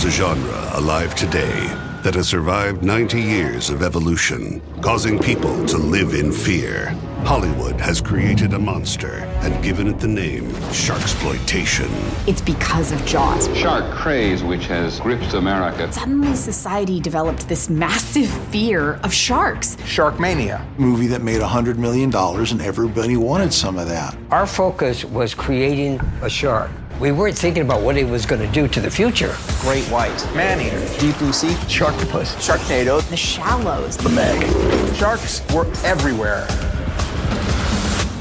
Is a genre alive today that has survived 90 years of evolution, causing people to live in fear. Hollywood has created a monster and given it the name Sharksploitation. It's because of Jaws. Shark craze, which has gripped America. Suddenly, society developed this massive fear of sharks. Sharkmania. Movie that made $100 million and everybody wanted some of that. Our focus was creating a shark. We weren't thinking about what it was going to do to the future. Great white. Maneater. Deep blue sea. Sharktopus. Sharknado. The shallows. The Meg. Sharks were everywhere.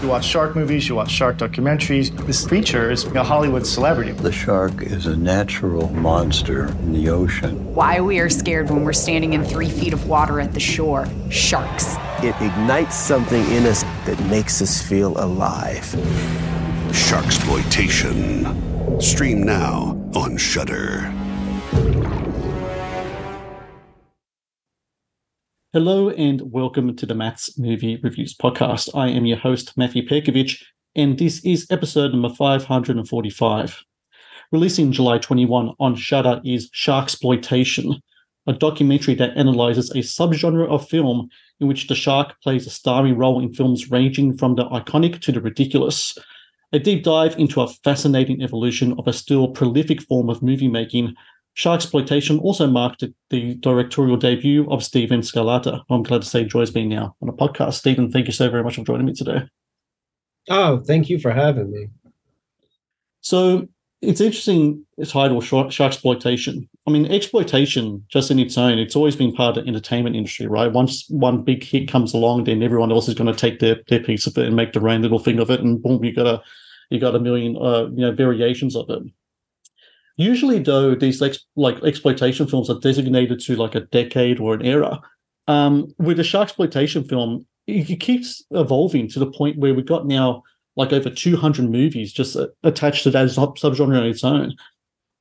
You watch shark movies, you watch shark documentaries. This creature is a Hollywood celebrity. The shark is a natural monster in the ocean. Why we are scared when we're standing in three feet of water at the shore. Sharks. It ignites something in us that makes us feel alive. Sharksploitation. Stream now on Shudder. Hello and welcome to the Matt's Movie Reviews podcast. I am your host, Matthew Pejkovic, and this is episode number 545. Releasing July 21 on Shudder is Sharksploitation, a documentary that analyzes a subgenre of film in which the shark plays a starring role in films ranging from the iconic to the ridiculous. A deep dive into a fascinating evolution of a still prolific form of movie making Sharksploitation also marked the directorial debut of Stephen Scarlata. I'm glad to say joins me now on a podcast. Stephen, thank you so very much for joining me today. Oh, thank you for having me. So it's interesting the title Sharksploitation. I mean, exploitation just in its own, it's always been part of the entertainment industry, right? Once one big hit comes along, then everyone else is going to take their, their piece of it and make their own little thing of it, and boom, you got a you got a million uh, you know variations of it. Usually, though, these ex- like exploitation films are designated to like a decade or an era. Um, with the sharksploitation film, it, it keeps evolving to the point where we've got now like over 200 movies just uh, attached to that sub- subgenre on its own.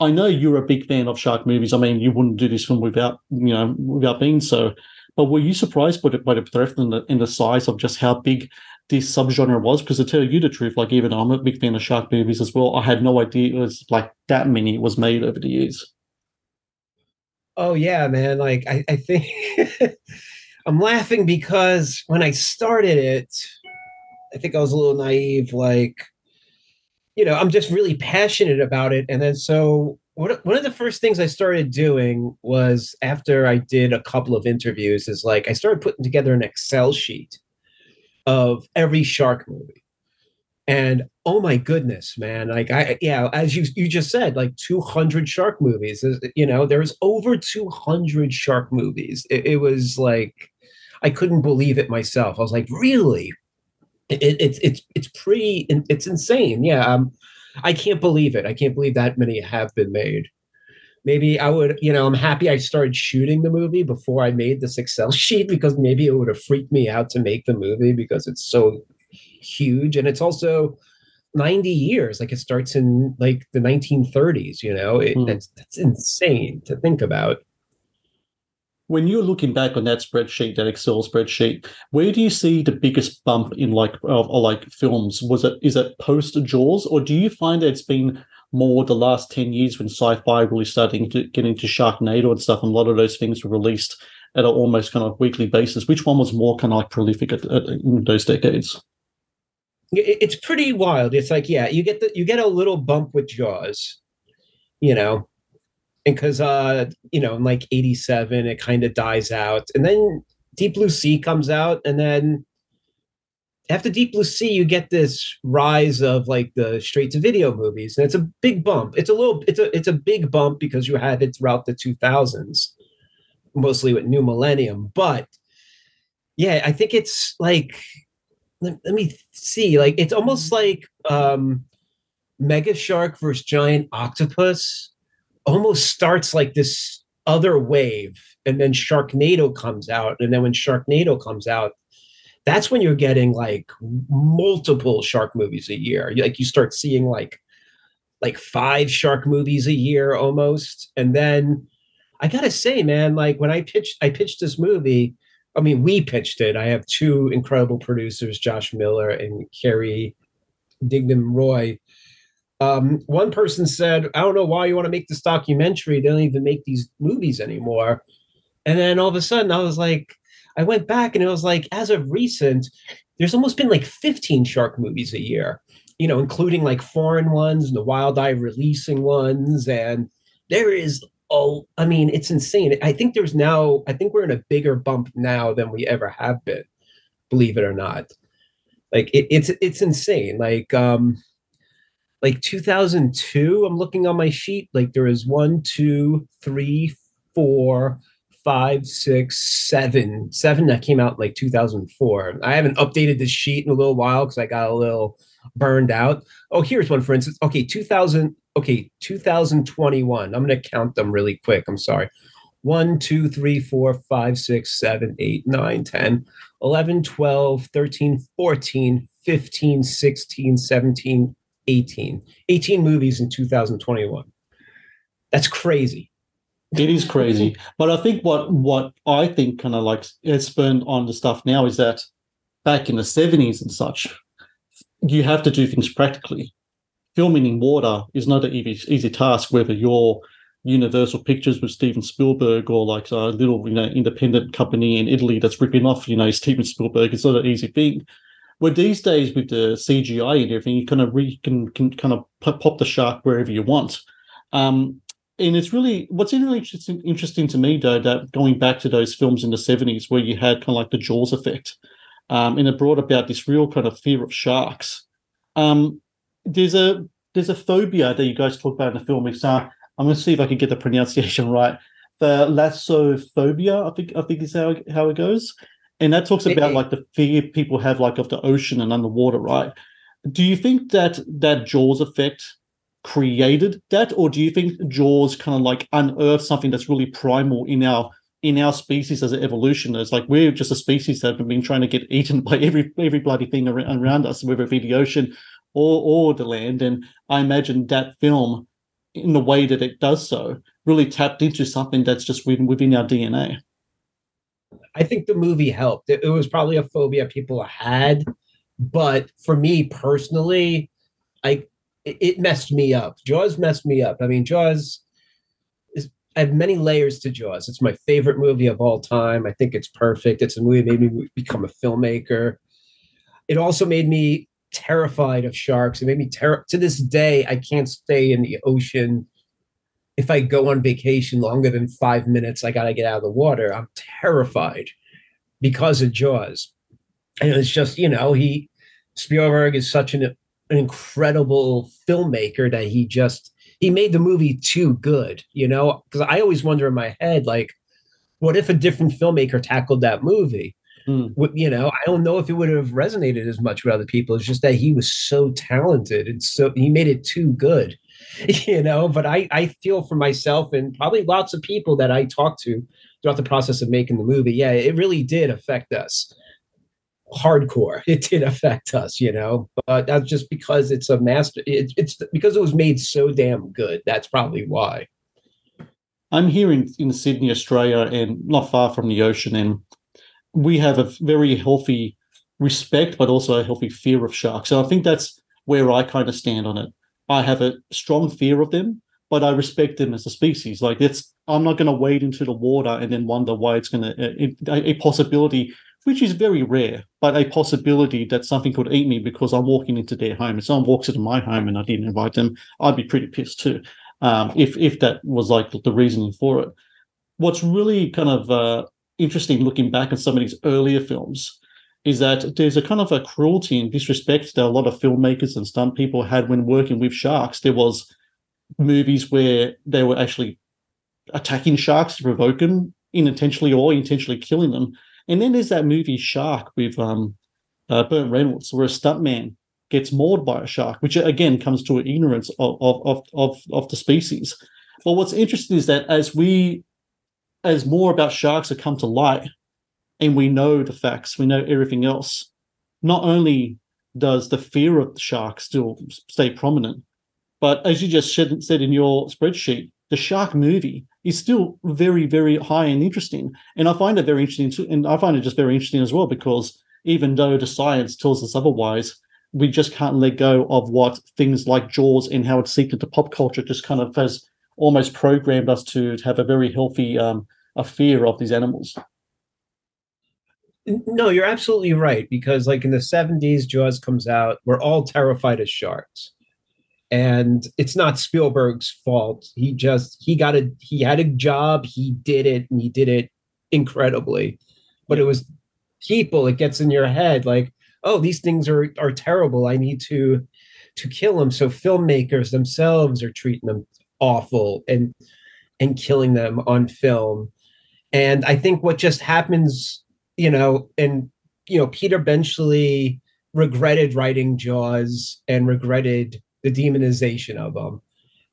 I know you're a big fan of shark movies. I mean, you wouldn't do this film without you know without being so. But were you surprised by the, by the breadth and the, and the size of just how big this subgenre was because to tell you the truth, like even I'm a big fan of shark movies as well. I had no idea it was like that many was made over the years. Oh yeah, man. Like I, I think I'm laughing because when I started it, I think I was a little naive. Like, you know, I'm just really passionate about it. And then so one one of the first things I started doing was after I did a couple of interviews, is like I started putting together an Excel sheet of every shark movie. And oh my goodness, man! Like I, yeah, as you you just said, like 200 shark movies. You know, there's over 200 shark movies. It, it, was like I couldn't believe it myself. I was like, really? It, it's it's it's pretty. It's insane. Yeah, um, I can't believe it. I can't believe that many have been made. Maybe I would, you know, I'm happy I started shooting the movie before I made this Excel sheet because maybe it would have freaked me out to make the movie because it's so huge. And it's also 90 years like it starts in like the 1930s you know? It, mm. that's that's insane to think about when you're looking back on that spreadsheet that excel spreadsheet where do you see the biggest bump in like of, like films? Was it is it post jaws or do you find that it's been more the last 10 years when sci-fi really starting to get into sharknado and stuff and a lot of those things were released at an almost kind of weekly basis? Which one was more kind of like prolific at, at, in those decades? It's pretty wild. It's like, yeah, you get the you get a little bump with Jaws, you know, because uh, you know, in like '87, it kind of dies out, and then Deep Blue Sea comes out, and then after Deep Blue Sea, you get this rise of like the straight to video movies, and it's a big bump. It's a little, it's a it's a big bump because you had it throughout the 2000s, mostly with New Millennium, but yeah, I think it's like let, let me see like it's almost like um Mega Shark versus Giant Octopus almost starts like this other wave, and then Sharknado comes out, and then when Sharknado comes out, that's when you're getting like multiple shark movies a year. Like you start seeing like like five shark movies a year almost, and then I gotta say, man, like when I pitched, I pitched this movie. I mean, we pitched it. I have two incredible producers, Josh Miller and Carrie Dignam Roy. Um, one person said, I don't know why you want to make this documentary. They don't even make these movies anymore. And then all of a sudden, I was like, I went back and it was like, as of recent, there's almost been like 15 shark movies a year, you know, including like foreign ones and the Wild Eye releasing ones. And there is oh, I mean, it's insane. I think there's now, I think we're in a bigger bump now than we ever have been, believe it or not. Like it, it's it's insane. Like um, like 2002. I'm looking on my sheet. Like there is one, two, three, four, five, six, seven, seven that came out like 2004. I haven't updated this sheet in a little while because I got a little burned out. Oh, here's one for instance. Okay, 2000 okay, 2021. I'm going to count them really quick. I'm sorry. 1, 2, 3, 4, 5, 6, 7, 8, 9, 10, 11, 12, 13, 14, 15, 16, 17, 18. 18 movies in 2021. That's crazy. It is crazy. but I think what what I think kind of like it's spurned on the stuff now is that back in the 70s and such, you have to do things practically filming in water is not an easy, easy task, whether you're Universal Pictures with Steven Spielberg or like a little, you know, independent company in Italy that's ripping off, you know, Steven Spielberg. It's not an easy thing. Where these days with the CGI and everything, you kind of re, can, can kind of pop the shark wherever you want. Um, and it's really what's really interesting, interesting to me though that going back to those films in the 70s where you had kind of like the jaws effect um, and it brought about this real kind of fear of sharks um, there's a there's a phobia that you guys talk about in the film. It's uh, I'm going to see if I can get the pronunciation right. Thalassophobia, I think I think is how how it goes, and that talks about like the fear people have like of the ocean and underwater, right? Do you think that that Jaws effect created that, or do you think Jaws kind of like unearthed something that's really primal in our in our species as an evolutionist? Like we're just a species that have been trying to get eaten by every every bloody thing around, around us, whether it be the ocean or or the land. And I imagine that film, in the way that it does so, really tapped into something that's just within within our DNA. I think the movie helped. It, it was probably a phobia people had, but for me personally, I it, it messed me up. Jaws messed me up. I mean, Jaws is I have many layers to Jaws. It's my favorite movie of all time. I think it's perfect. It's a movie that made me become a filmmaker. It also made me terrified of sharks. It made me ter- to this day. I can't stay in the ocean. If I go on vacation longer than five minutes, I gotta get out of the water. I'm terrified because of Jaws. And it's just, you know, he Spielberg is such an, an incredible filmmaker that he just he made the movie too good, you know? Because I always wonder in my head, like, what if a different filmmaker tackled that movie? Mm. You know, I don't know if it would have resonated as much with other people. It's just that he was so talented and so he made it too good, you know. But I, I feel for myself and probably lots of people that I talked to throughout the process of making the movie. Yeah, it really did affect us hardcore. It did affect us, you know, but that's just because it's a master. It, it's because it was made so damn good. That's probably why. I'm here in, in Sydney, Australia, and not far from the ocean. And we have a very healthy respect, but also a healthy fear of sharks. So I think that's where I kind of stand on it. I have a strong fear of them, but I respect them as a species. Like it's, I'm not going to wade into the water and then wonder why it's going to a, a possibility, which is very rare, but a possibility that something could eat me because I'm walking into their home. If someone walks into my home and I didn't invite them, I'd be pretty pissed too. Um, if if that was like the reasoning for it. What's really kind of uh, interesting looking back at some of these earlier films is that there's a kind of a cruelty and disrespect that a lot of filmmakers and stunt people had when working with sharks. There was movies where they were actually attacking sharks to provoke them, unintentionally or intentionally killing them. And then there's that movie Shark with um, uh, Burt Reynolds, where a stuntman gets mauled by a shark, which again comes to an ignorance of of of of the species. But what's interesting is that as we as more about sharks have come to light and we know the facts, we know everything else, not only does the fear of the shark still stay prominent, but as you just said in your spreadsheet, the shark movie is still very, very high and interesting. And I find it very interesting too, and I find it just very interesting as well because even though the science tells us otherwise, we just can't let go of what things like Jaws and how it's seeped into pop culture just kind of has almost programmed us to have a very healthy um, a fear of these animals. No, you're absolutely right because like in the 70s Jaws comes out, we're all terrified of sharks. And it's not Spielberg's fault. He just he got a he had a job, he did it and he did it incredibly. But it was people it gets in your head like, "Oh, these things are are terrible. I need to to kill them." So filmmakers themselves are treating them awful and and killing them on film. And I think what just happens, you know, and you know, Peter Benchley regretted writing Jaws and regretted the demonization of them.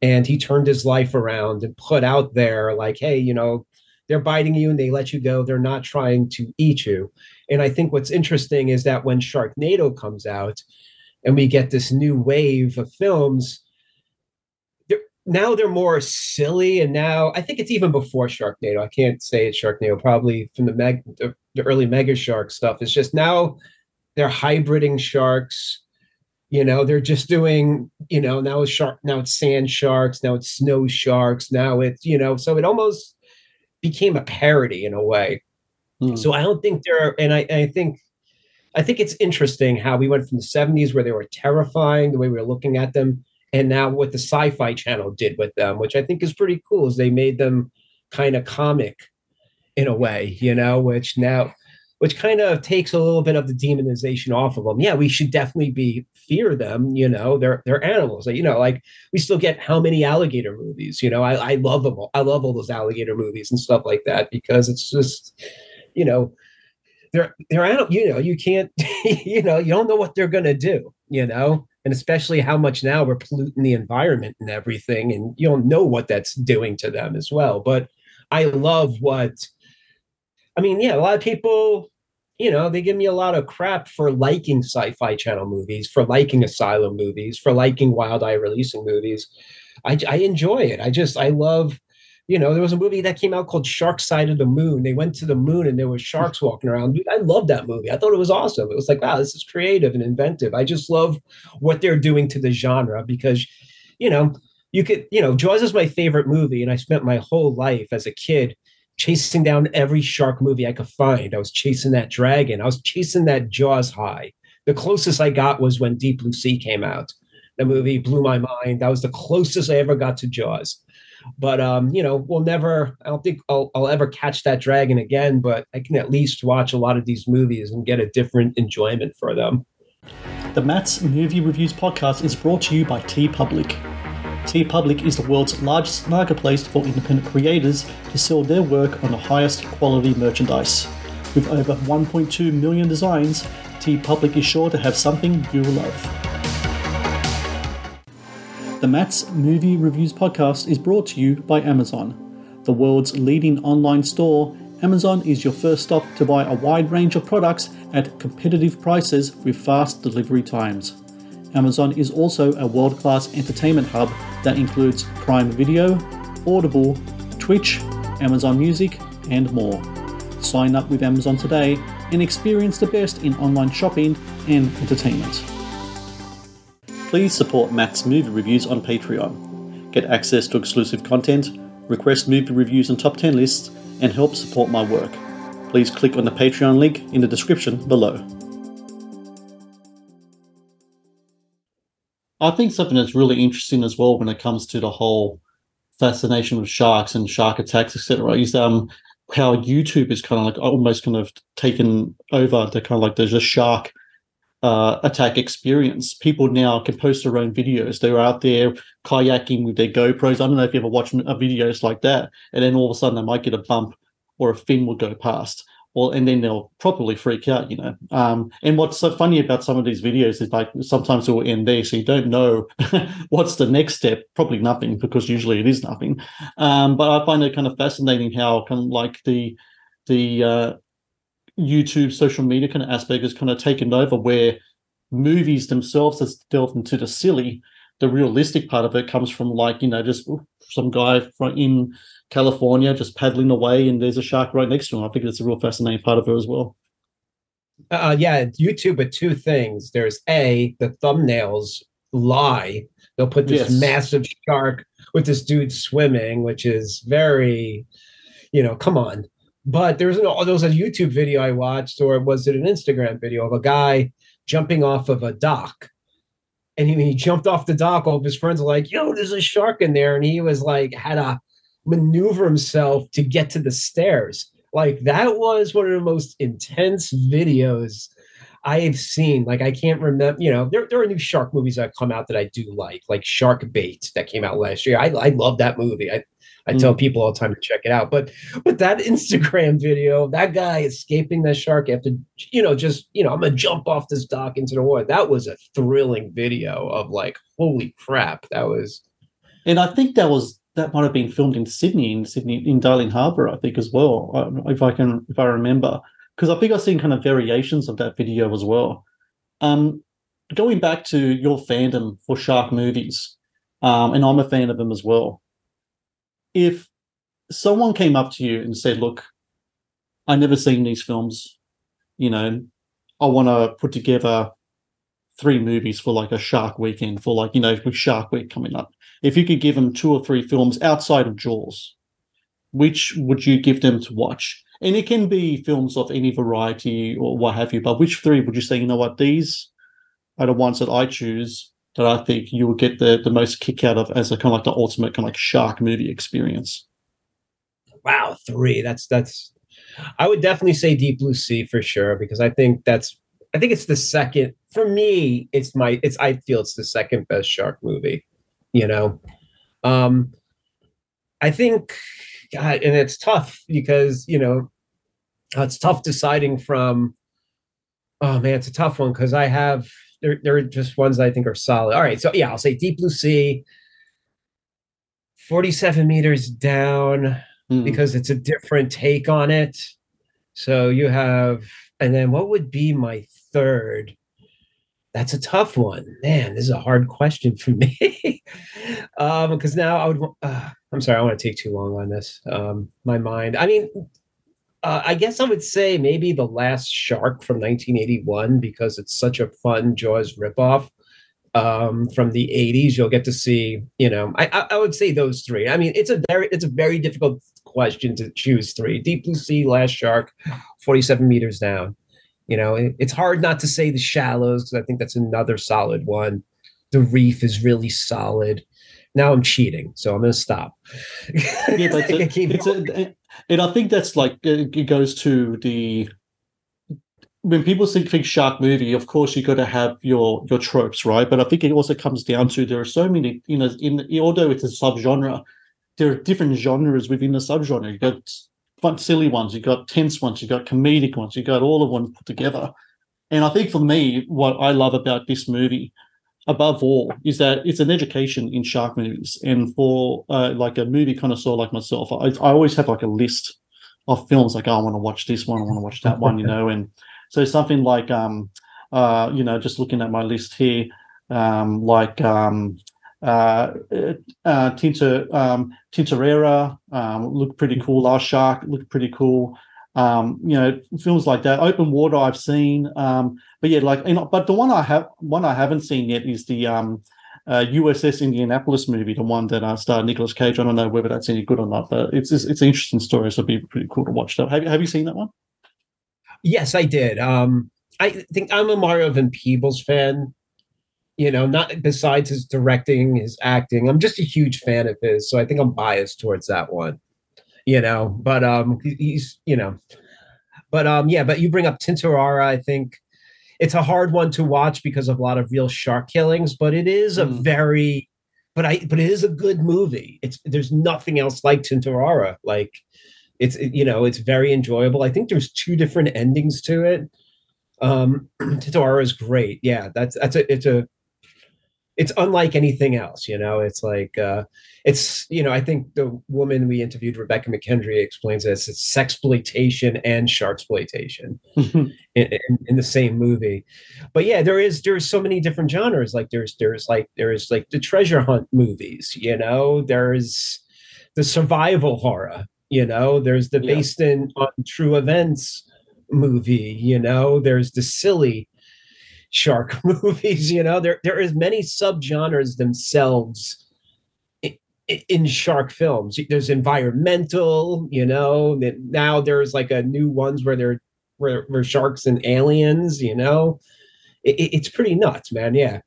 And he turned his life around and put out there like, hey, you know, they're biting you and they let you go. They're not trying to eat you. And I think what's interesting is that when Sharknado comes out and we get this new wave of films, now they're more silly and now i think it's even before sharknado. I can't say it's sharknado. Probably from the meg the, the early mega shark stuff. It's just now they're hybriding sharks. You know they're just doing you know now it's shark now it's sand sharks now it's snow sharks now it's you know so it almost became a parody in a way. Mm. so i don't think there are and I, I think i think it's interesting how we went from the 70s where they were terrifying the way we were looking at them and now what the sci-fi channel did with them which i think is pretty cool is they made them kind of comic in a way you know which now which kind of takes a little bit of the demonization off of them yeah we should definitely be fear them you know they're they're animals. You know like we still get how many alligator movies you know? I, I love them all. i love all those alligator movies and stuff like that because it's just you know they're they're animal you know you can't you know you don't know what they're gonna do you know and especially how much now we're polluting the environment and everything and you don't know what that's doing to them as well. But i love what i mean yeah a lot of people you know they give me a lot of crap for liking sci-fi channel movies for liking asylum movies for liking wild eye releasing movies. I, I enjoy it. I just i love you know, there was a movie that came out called Shark Side of the Moon. They went to the moon and there were sharks walking around. I love that movie. I thought it was awesome. It was like, wow, this is creative and inventive. I just love what they're doing to the genre because, you know, you could, you know, Jaws is my favorite movie, and I spent my whole life as a kid chasing down every shark movie I could find. I was chasing that dragon. I was chasing that Jaws high. The closest I got was when Deep Blue Sea came out. The movie blew my mind. That was the closest I ever got to Jaws. But um, you know, we'll never. I don't think I'll, I'll ever catch that dragon again. But I can at least watch a lot of these movies and get a different enjoyment for them. The Matt's Movie Reviews podcast is brought to you by T TeePublic. T Public is the world's largest marketplace for independent creators to sell their work on the highest quality merchandise. With over 1.2 million designs, T TeePublic is sure to have something you'll love. The Matt's Movie Reviews podcast is brought to you by Amazon. The world's leading online store, Amazon is your first stop to buy a wide range of products at competitive prices with fast delivery times. Amazon is also a world class entertainment hub that includes Prime Video, Audible, Twitch, Amazon Music, and more. Sign up with Amazon today and experience the best in online shopping and entertainment please support Matt's movie reviews on Patreon. Get access to exclusive content, request movie reviews and top 10 lists, and help support my work. Please click on the Patreon link in the description below. I think something that's really interesting as well when it comes to the whole fascination with sharks and shark attacks, etc., is um how YouTube is kind of like almost kind of taken over the kind of like there's a shark uh, attack experience. People now can post their own videos. They're out there kayaking with their GoPros. I don't know if you ever watched videos like that, and then all of a sudden they might get a bump or a fin will go past. well, and then they'll probably freak out, you know. Um, and what's so funny about some of these videos is like sometimes it will end there, so you don't know what's the next step. Probably nothing because usually it is nothing. Um, but I find it kind of fascinating how kind of like the the uh, YouTube social media kind of aspect is kind of taken over, where movies themselves has delved into the silly. The realistic part of it comes from like you know just some guy from in California just paddling away, and there's a shark right next to him. I think it's a real fascinating part of it as well. Uh, yeah, YouTube with two things. There's a the thumbnails lie. They'll put this Yes. massive shark with this dude swimming, which is very, you know, come on. But there's an there was a YouTube video I watched, or was it an Instagram video of a guy jumping off of a dock? And he, he jumped off the dock, all of his friends were like, "Yo, there's a shark in there," and he was like, had to maneuver himself to get to the stairs. Like that was one of the most intense videos I've seen. Like I can't remember, you know, there, there are new shark movies that come out that I do like, like Shark Bait that came out last year. I, I love that movie. I, I tell people all the time to check it out. But but that Instagram video, that guy escaping that shark after, you know, just, you know, I'm gonna jump off this dock into the water. That was a thrilling video of like, holy crap. That was And I think that was that might have been filmed in Sydney, in Sydney, in Darling Harbour, I think as well, if I can, if I remember, because I think I've seen kind of variations of that video as well. Um, going back to your fandom for shark movies, um, and I'm a fan of them as well. If someone came up to you and said, "Look, I never seen these films, you know, I want to put together three movies for like a Shark Weekend for like you know with Shark Week coming up." if you could give them two or three films outside of Jaws, which would you give them to watch? And it can be films of any variety or what have you, but which three would you say, you know what, these are the ones that I choose that I think you will get the, the most kick out of as a kind of like the ultimate kind of like shark movie experience? wow, three. That's that's I would definitely say Deep Blue Sea for sure, because I think that's I think it's the second for me, it's my it's I feel it's the second best shark movie you know um i think god and it's tough because you know it's tough deciding from oh man it's a tough one because i have there, there are just ones that i think are solid. All right so yeah i'll say deep blue sea. 47 meters down Mm. because it's a different take on it. So you have and then what would be my third? That's a tough one. Man this is a hard question for me. Um because now i would uh, i'm sorry i want to take too long on this. Um my mind i mean uh, i guess i would say maybe the last shark from 1981 because it's such a fun jaws ripoff um from the 80s you'll get to see you know I, I i would say those three i mean it's a very it's a very difficult question to choose three deep blue sea last shark 47 meters down you know, it, it's hard not to say the shallows because I think that's another solid one. The reef is really solid. Now I'm cheating, so I'm going to stop. yeah, but it's, a, it's a, and I think that's like it goes to the when people think, think shark movie, of course you got to have your your tropes, right? But I think it also comes down to there are so many, you know, in although it's a subgenre, there are different genres within the subgenre. You got fun, silly ones, you got tense ones, you got comedic ones, you got all of them put together. And I think for me, what I love about this movie, above all, is that it's an education in shark movies. And for uh, like a movie connoisseur like myself, I, I always have like a list of films like, oh, I want to watch this one, I want to watch that one, you know. And so something like, um, uh, you know, just looking at my list here, um, like um, uh, uh, Tinta, um, Tintorera um, looked pretty cool. Last Shark looked pretty cool. Um, you know, films like that. Open Water I've seen, um, but yeah, like but the one I have, one I haven't seen yet is the um, uh, USS Indianapolis movie, the one that uh, starred Nicolas Cage. I don't know whether that's any good or not, but it's it's, it's an interesting story, so it'd be pretty cool to watch that. Have you have you seen that one? Yes, I did. Um, I think I'm a Mario Van Peebles fan. You know, not besides his directing, his acting. I'm just a huge fan of his, so I think I'm biased towards that one. You know, but um, he's you know, but um, yeah. But you bring up Tintorera. I think it's a hard one to watch because of a lot of real shark killings, but it is a Mm. very, but I, but it is a good movie. It's there's nothing else like Tintorera. Like it's you know it's very enjoyable. I think there's two different endings to it. Um, Totoro is great. Yeah, that's that's a it's a it's unlike anything else. You know, it's like uh, it's you know I think the woman we interviewed, Rebekah McKendry, explains this: it's sexploitation and sharksploitation in, in, in the same movie. But yeah, there is there's so many different genres. Like there's there's like there's like the treasure hunt movies. You know, there's the survival horror. You know, there's the Yeah. based in on true events movie. You know, there's the silly shark movies. You know, there there is many subgenres themselves i- i- in shark films. There's environmental. You know, now there's like a new ones where they're where, where sharks and aliens. You know, it, it- it's pretty nuts, man. Yeah.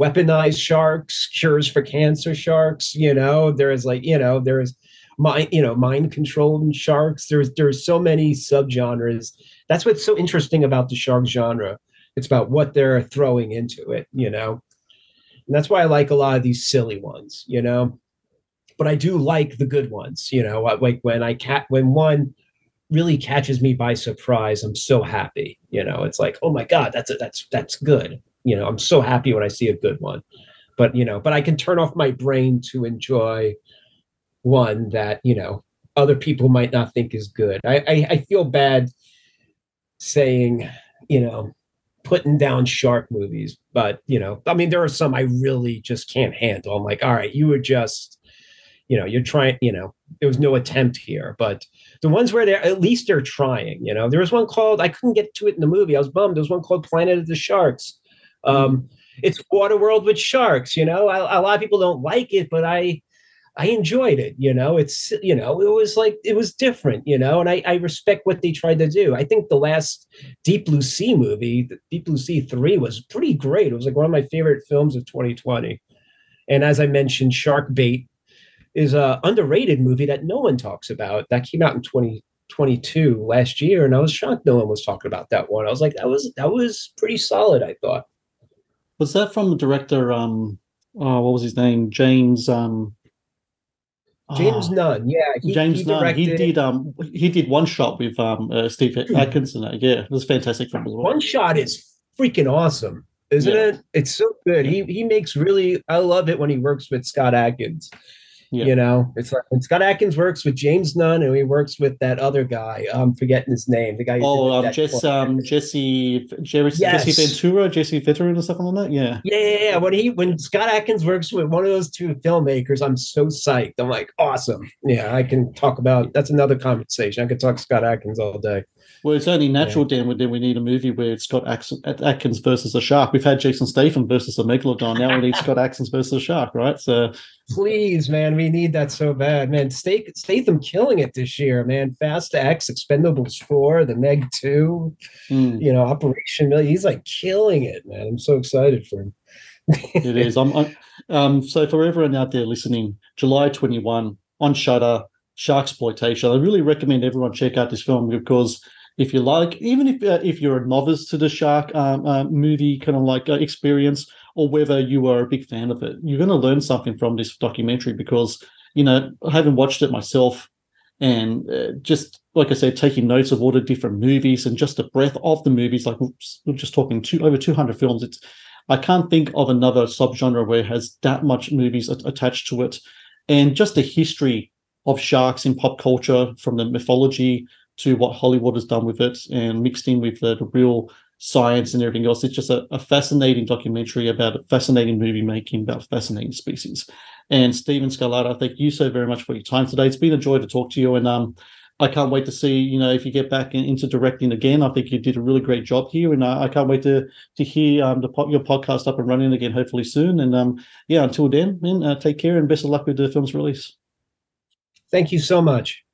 Weaponized sharks, cures for cancer sharks. You know, there's like, you know, there's mind, you know, mind controlled sharks. There's there's so many subgenres. That's what's so interesting about the shark genre. It's about what they're throwing into it, you know. And that's why I like a lot of these silly ones, you know. But I do like the good ones, you know. Like when I cat when one really catches me by surprise, I'm so happy. You know, it's like, oh my god, that's a, that's that's good. You know, I'm so happy when I see a good one. But you know, but I can turn off my brain to enjoy one that you know other people might not think is good. I I, I feel bad saying, you know, putting down shark movies, but you know, I mean, there are some I really just can't handle. I'm like, all right, you were just, you know, you're trying, you know, there was no attempt here, but the ones where they're at least they're trying, you know, there was one called I couldn't get to it in the movie. I was bummed. There was one called Planet of the Sharks. Um, it's Waterworld with sharks, you know. A, a lot of people don't like it, but I I enjoyed it, you know. It's you know, it was like it was different, you know, and I, I respect what they tried to do. I think the last Deep Blue Sea movie, Deep Blue Sea 3 was pretty great. It was like one of my favorite films of 2020. And as I mentioned, Shark Bait is a underrated movie that no one talks about. That came out in 2022 last year, and I was shocked no one was talking about that one. I was like, that was that was pretty solid, I thought. Was that from the director? Um, oh, what was his name? James. Um, James ah, Nunn, yeah, he, James he Nunn. He did. Um, he did one shot with um uh, Steve Adkins in it. Yeah, it was fantastic film as well. One shot is freaking awesome, isn't Yeah. it? It's so good. He he makes really. I love it when he works with Scott Adkins. Yeah. You know, it's like when Scott Adkins works with James Nunn, and he works with that other guy. I'm forgetting his name. The guy. Oh, um, Jess, um, Jesse, Jerry, Yes. Jesse Ventura, Jesse Ventura, or something like that. Yeah. Yeah, yeah, yeah. When he when Scott Adkins works with one of those two filmmakers, I'm so psyched. I'm like, awesome. Yeah, I can talk about that's another conversation. I could talk Scott Adkins all day. Well, it's only natural, Dan. Then we need a movie where it's Scott Adkins versus a shark. We've had Jason Statham versus a megalodon. Now we need Scott Adkins versus a shark, right? So Please, man, we need that so bad, man. Statham, Statham killing it this year, man. Fast X, Expendables four, The Meg two, mm, you know, Operation Million. He's like killing it, man. I'm so excited for him. it is. I'm, I'm, um, so for everyone out there listening, July 21 on Shudder, Shark Exploitation. I really recommend everyone check out this film because if you like, even if uh, if you're a novice to the shark um, uh, movie kind of like uh, experience, or whether you are a big fan of it, you're going to learn something from this documentary because you know I haven't watched it myself, and uh, just like I said, taking notes of all the different movies and just the breadth of the movies. Like we're just talking two over 200 films. It's I can't think of another subgenre where it has that much movies a- attached to it, and just the history of sharks in pop culture from the mythology to what Hollywood has done with it, and mixed in with the, the real science and everything else. It's just a, a fascinating documentary about a fascinating movie making about fascinating species. And Stephen Scarlata, thank you so very much for your time today. It's been a joy to talk to you, and um, I can't wait to see you know if you get back in, into directing again. I think you did a really great job here, and uh, I can't wait to to hear um, the your podcast up and running again, hopefully soon. And um, yeah, until then, man, uh, take care and best of luck with the film's release. Thank you so much.